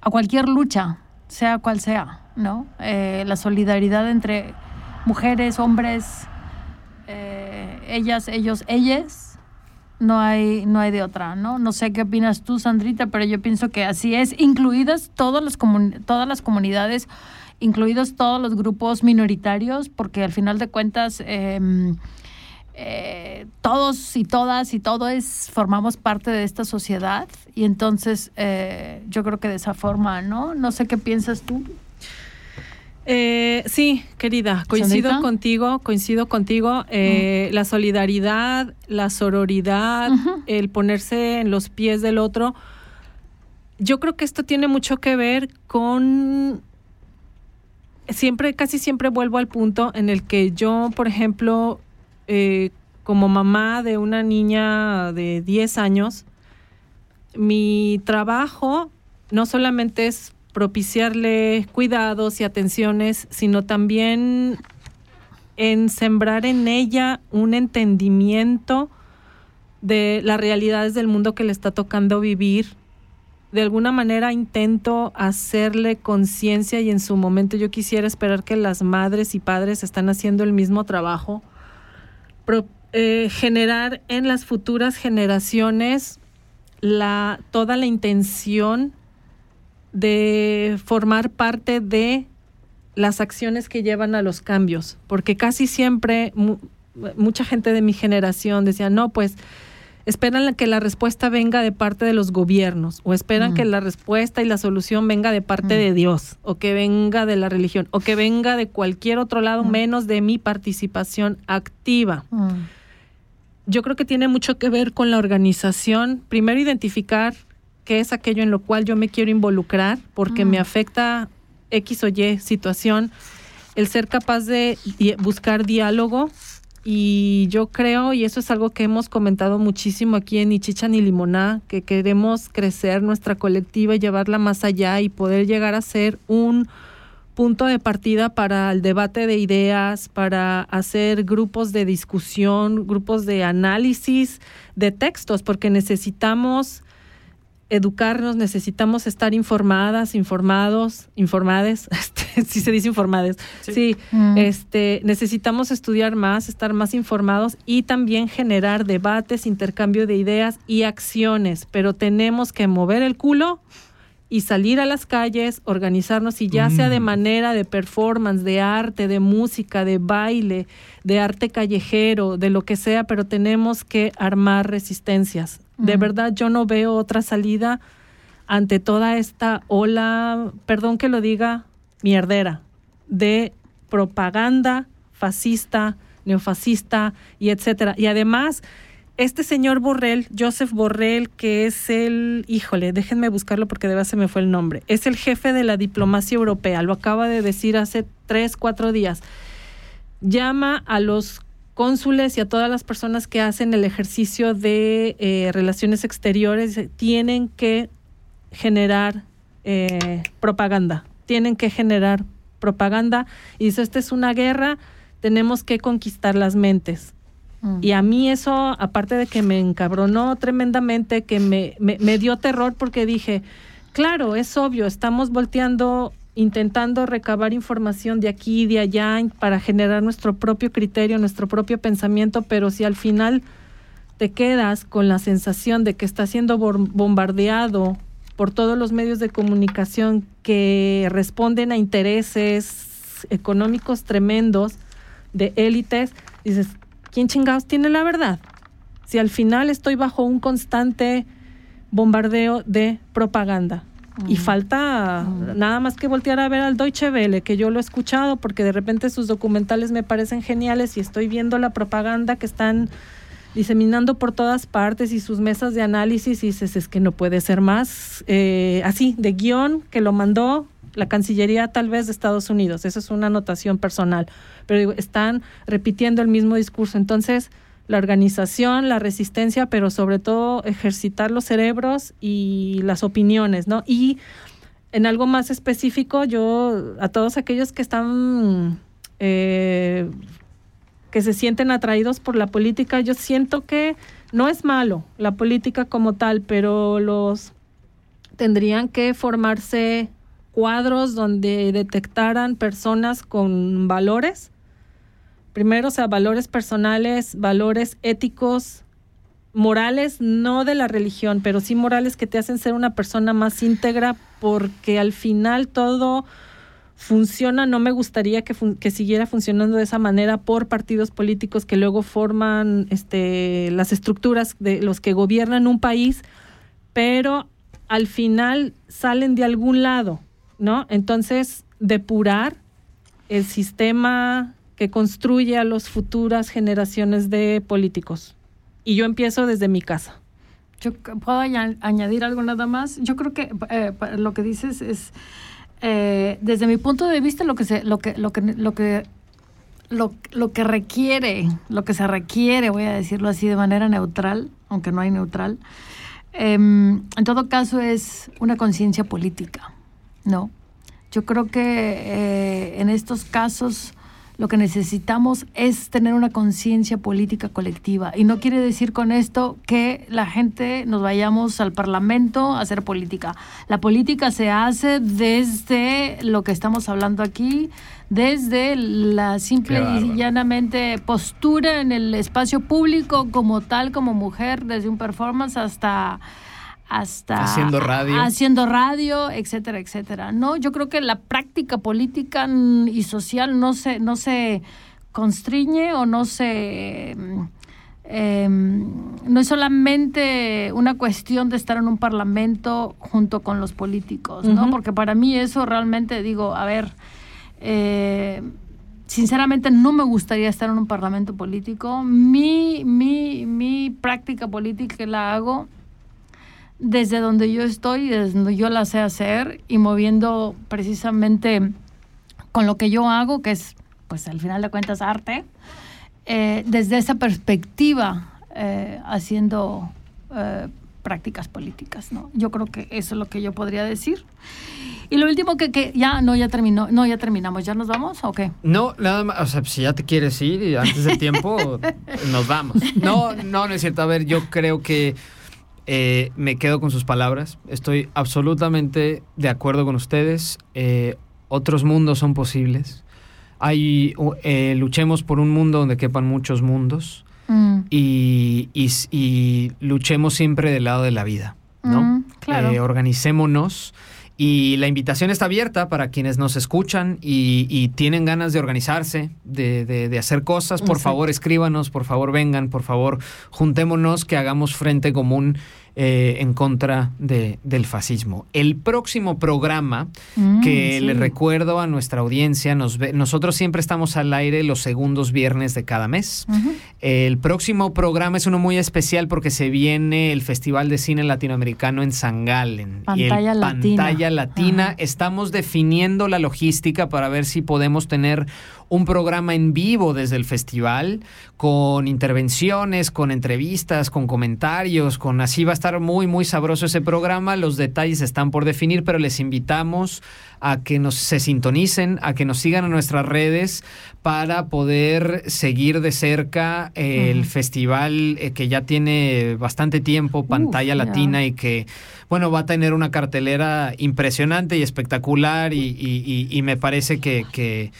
a cualquier lucha, sea cual sea, ¿no? Eh, la solidaridad entre mujeres, hombres, eh, ellas, ellos, ellas, no hay, no hay de otra, ¿no? No sé qué opinas tú, Sandrita, pero yo pienso que así es, incluidas todas las, todas las comunidades, incluidos todos los grupos minoritarios, porque al final de cuentas em, eh, todos y todas y todos formamos parte de esta sociedad y entonces yo creo que de esa forma, ¿no? No sé qué piensas tú. Eh, sí, querida, coincido ¿Sandrita? contigo, coincido contigo. eh, La solidaridad, la sororidad, el ponerse en los pies del otro. Yo creo que esto tiene mucho que ver con siempre, casi siempre vuelvo al punto en el que yo, por ejemplo, eh, como mamá de una niña de 10 años, mi trabajo no solamente es propiciarle cuidados y atenciones, sino también en sembrar en ella un entendimiento de las realidades del mundo que le está tocando vivir. De alguna manera intento hacerle conciencia y en su momento yo quisiera esperar que las madres y padres están haciendo el mismo trabajo. Eh, generar en las futuras generaciones la, toda la intención de formar parte de las acciones que llevan a los cambios, porque casi siempre mu- mucha gente de mi generación decía, no, pues esperan que la respuesta venga de parte de los gobiernos, o esperan Mm. que la respuesta y la solución venga de parte Mm. de Dios, o que venga de la religión, o que venga de cualquier otro lado, Mm. menos de mi participación activa yo creo que tiene mucho que ver con la organización. Primero, identificar qué es aquello en lo cual yo me quiero involucrar, porque Mm. me afecta X o Y situación. El ser capaz de di- buscar diálogo. Y yo creo, y eso es algo que hemos comentado muchísimo aquí en Ni Chicha ni Limoná, que queremos crecer nuestra colectiva y llevarla más allá y poder llegar a ser un punto de partida para el debate de ideas, para hacer grupos de discusión, grupos de análisis de textos, porque necesitamos educarnos, necesitamos estar informadas, informados, informades, *laughs* este, sí se dice informades, Sí. sí, Mm. este, necesitamos estudiar más, estar más informados y también generar debates, intercambio de ideas y acciones, pero tenemos que mover el culo y salir a las calles, organizarnos y ya sea de Mm. manera de performance, de arte, de música, de baile, de arte callejero, de lo que sea, pero tenemos que armar resistencias. De Mm. verdad yo no veo otra salida ante toda esta ola, perdón que lo diga, mierdera, de propaganda fascista, neofascista y etcétera. Y además, este señor Borrell, Joseph Borrell, que es el, híjole, déjenme buscarlo porque de verdad se me fue el nombre, es el jefe de la diplomacia europea, lo acaba de decir hace tres, cuatro días. Llama a los cónsules y a todas las personas que hacen el ejercicio de eh, relaciones exteriores, tienen que generar eh, propaganda, tienen que generar propaganda. Y dice, esta es una guerra, tenemos que conquistar las mentes. Mm. Y a mí eso, aparte de que me encabronó tremendamente, que me, me, me dio terror porque dije, claro, es obvio, estamos volteando, intentando recabar información de aquí y de allá para generar nuestro propio criterio, nuestro propio pensamiento, pero si al final te quedas con la sensación de que está siendo bombardeado por todos los medios de comunicación que responden a intereses económicos tremendos de élites, dices, ¿quién chingados tiene la verdad? Si al final estoy bajo un constante bombardeo de propaganda. Y falta nada más que voltear a ver al Deutsche Welle, que yo lo he escuchado porque de repente sus documentales me parecen geniales y estoy viendo la propaganda que están diseminando por todas partes y sus mesas de análisis y dices, es que no puede ser más eh, así, de guion que lo mandó la Cancillería tal vez de Estados Unidos. Esa es una anotación personal. Pero digo, están repitiendo el mismo discurso. Entonces, la organización, la resistencia, pero sobre todo ejercitar los cerebros y las opiniones, ¿no? Y en algo más específico, yo a todos aquellos que están, eh, que se sienten atraídos por la política, yo siento que no es malo la política como tal, pero los tendrían que formarse cuadros donde detectaran personas con valores primero, o sea, valores personales, valores éticos, morales, no de la religión, pero sí morales que te hacen ser una persona más íntegra, porque al final todo funciona, no me gustaría que, fun- que siguiera funcionando de esa manera por partidos políticos que luego forman este, las estructuras de los que gobiernan un país, pero al final salen de algún lado, ¿no? Entonces, depurar el sistema que construye a las futuras generaciones de políticos. Y yo empiezo desde mi casa. Puedo aña- añadir algo nada más. Yo creo que eh, lo que dices es, eh, desde mi punto de vista, lo que se, lo que, lo que, lo que, lo, lo que requiere, lo que se requiere, voy a decirlo así de manera neutral, aunque no hay neutral, em, en todo caso es una conciencia política, ¿no? Yo creo que eh, en estos casos lo que necesitamos es tener una conciencia política colectiva. Y no quiere decir con esto que la gente nos vayamos al Parlamento a hacer política. La política se hace desde lo que estamos hablando aquí, desde la simple y llanamente postura en el espacio público como tal, como mujer, desde un performance hasta hasta Haciendo radio. haciendo radio, etcétera, etcétera. No, yo creo que la práctica política y social no se no se constriñe o no se em, no es solamente una cuestión de estar en un parlamento junto con los políticos, ¿no? Porque para mí eso realmente digo, a ver, eh, sinceramente no me gustaría estar en un parlamento político. Mi, mi, mi práctica política la hago desde donde yo estoy, desde donde yo la sé hacer y moviendo precisamente con lo que yo hago, que es, pues al final de cuentas, arte, eh, desde esa perspectiva, eh, haciendo eh, prácticas políticas, ¿no? Yo creo que eso es lo que yo podría decir. Y lo último que, que ya, no, ya terminó, no, ya terminamos, ¿ya nos vamos o qué? No, nada más, o sea, si ya te quieres ir y antes del tiempo, *laughs* nos vamos. No, no, no es cierto. A ver, yo creo que eh, me quedo con sus palabras. Estoy absolutamente de acuerdo con ustedes. Eh, otros mundos son posibles. Hay, eh, luchemos por un mundo donde quepan muchos mundos Mm, y, y luchemos siempre del lado de la vida, ¿no? Mm, claro. Organicémonos y la invitación está abierta para quienes nos escuchan y, y tienen ganas de organizarse, de, de- de hacer cosas. Por Exacto. favor, escríbanos, por favor, vengan, por favor, juntémonos, que hagamos frente común eh, en contra de- del fascismo. El próximo programa mm, que sí. le recuerdo a nuestra audiencia, nos ve- nosotros siempre estamos al aire los segundos viernes de cada mes. El próximo programa es uno muy especial porque se viene el Festival de Cine Latinoamericano en San Galen. Y el Pantalla Latina. Pantalla. Estamos definiendo la logística para ver si podemos tener un programa en vivo desde el festival con intervenciones, con entrevistas, con comentarios, con así va a estar muy muy sabroso ese programa. Los detalles están por definir, pero les invitamos a que nos se sintonicen, a que nos sigan en nuestras redes para poder seguir de cerca el festival eh, que ya tiene bastante tiempo, pantalla latina y que bueno va a tener una cartelera impresionante y espectacular y, y- y- y me parece que, que-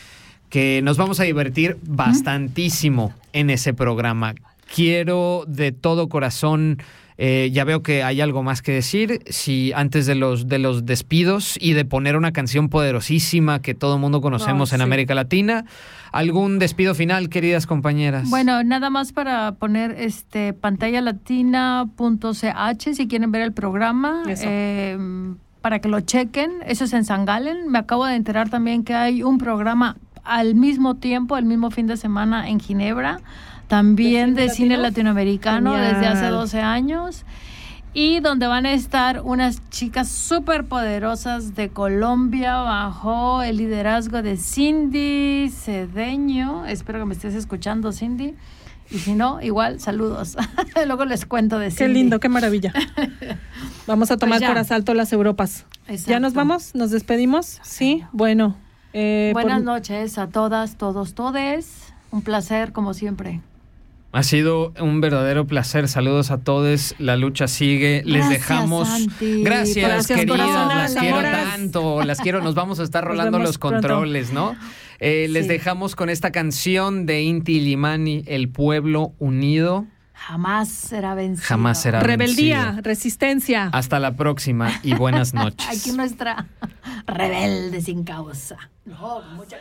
que nos vamos a divertir bastantísimo en ese programa. Quiero de todo corazón eh, ya veo que hay algo más que decir. Si antes de los, de los despidos y de poner una canción poderosísima que todo el mundo conocemos Oh, en sí. América Latina, ¿algún despido final, queridas compañeras? Bueno, nada más para poner este pantallalatina.ch si quieren ver el programa. Eso. eh, para que lo chequen. Eso es en San Galen. Me acabo de enterar también que hay un programa al mismo tiempo, el mismo fin de semana en Ginebra, también ¿De de cine cine latino? latinoamericano Genial. desde hace 12 años. Y donde van a estar unas chicas súper poderosas de Colombia bajo el liderazgo de Cindy Cedeño. Espero que me estés escuchando, Cindy. Y si no, igual, saludos. *laughs* Luego les cuento de Cindy. Qué lindo, qué maravilla. *laughs* Vamos a tomar Pues ya. por asalto las Europas. ¿Ya nos vamos? ¿Nos despedimos? Sí, bueno. Eh, por- Buenas noches a todas, todos, todes. Un placer, como siempre. Ha sido un verdadero placer. Saludos a todos. La lucha sigue. Les Gracias, dejamos. Santi. Gracias, Gracias, queridas. Las quiero amoras. tanto. Las quiero. Nos vamos a estar rolando los pronto. controles, ¿no? Eh, Les dejamos con esta canción de Inti Limani, El pueblo unido. Jamás será vencido. Jamás será Rebeldía, vencido. resistencia. Hasta la próxima y buenas *laughs* noches. Aquí nuestra rebelde sin causa. No, mucha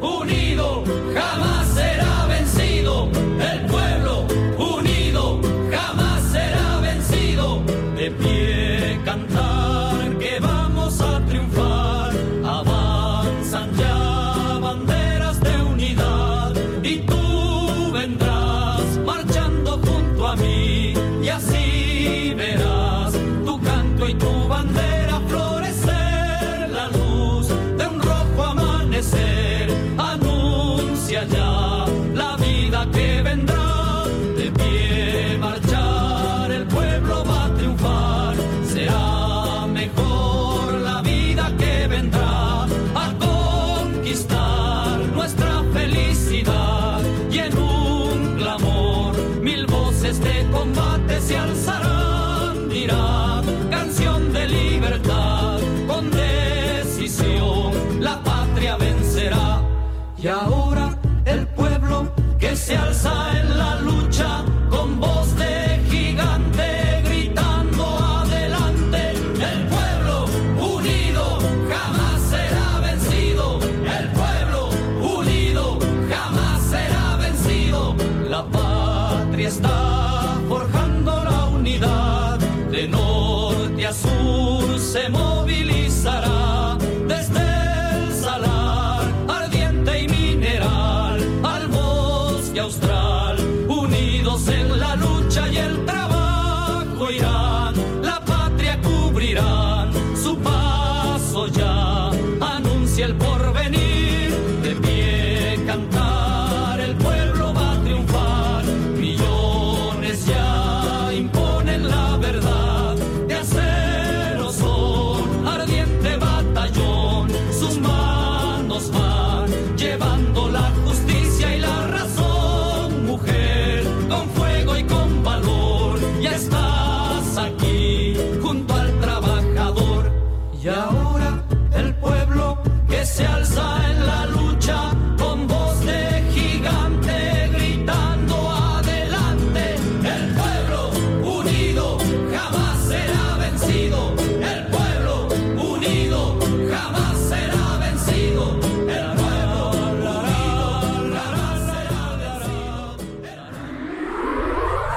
unido jamás será vencido. El pueblo y ahora